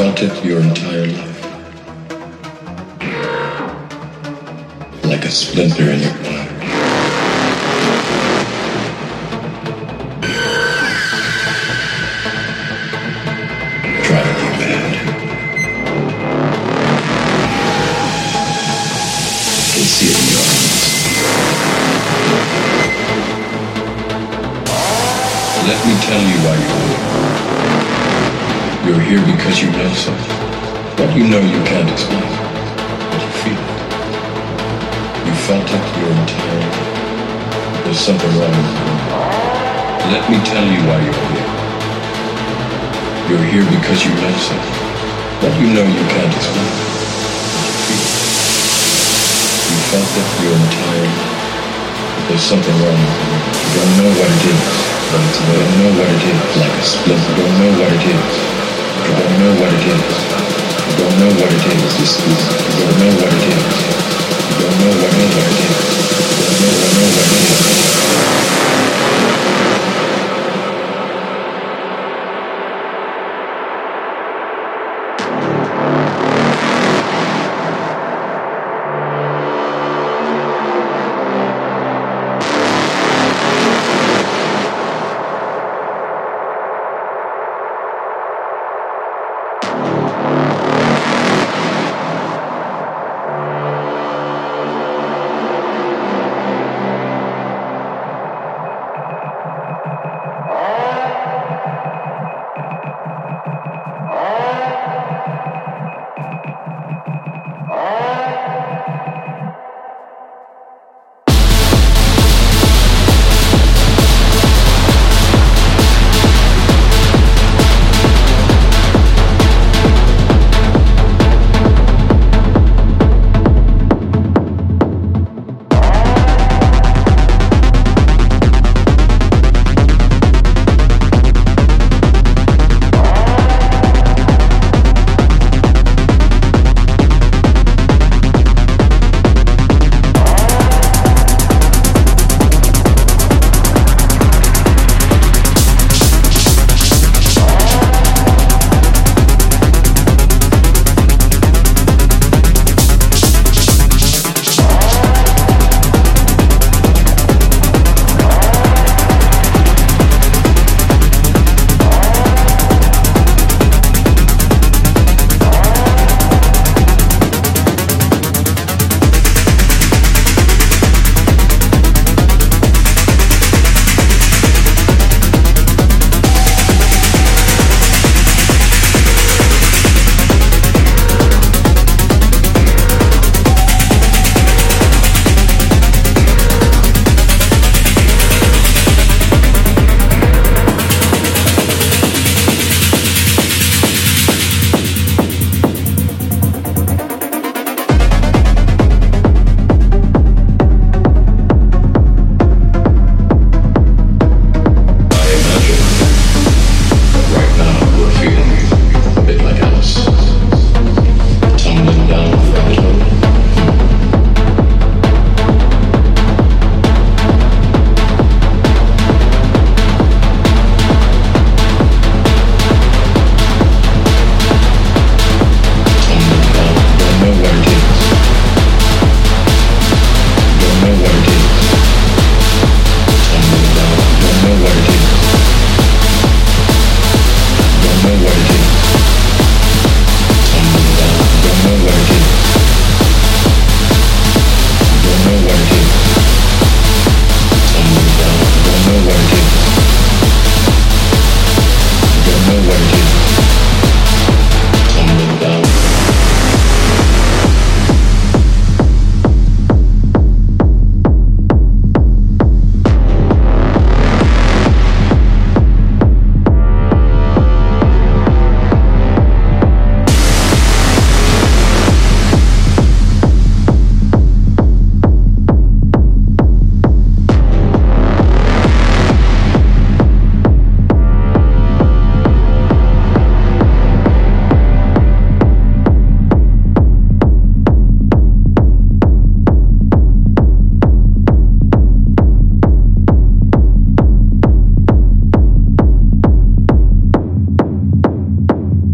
felt it your entire life. Like a splinter in your body. Let me tell you why you're here. You're here because you know something. What you know you can't explain. But you feel it. You felt it your entire life. There's something wrong with you. Let me tell you why you're here. You're here because you know something. What you know you can't explain. But you feel it. You felt it your entire life. There's something wrong with you. You don't know what it is, but it's you don't know what it is, like a splinter. You don't know what it is. Don't know what it is. I don't know what it is. This is. You don't know what it is. You don't know what know what it is. You don't know what know what it is.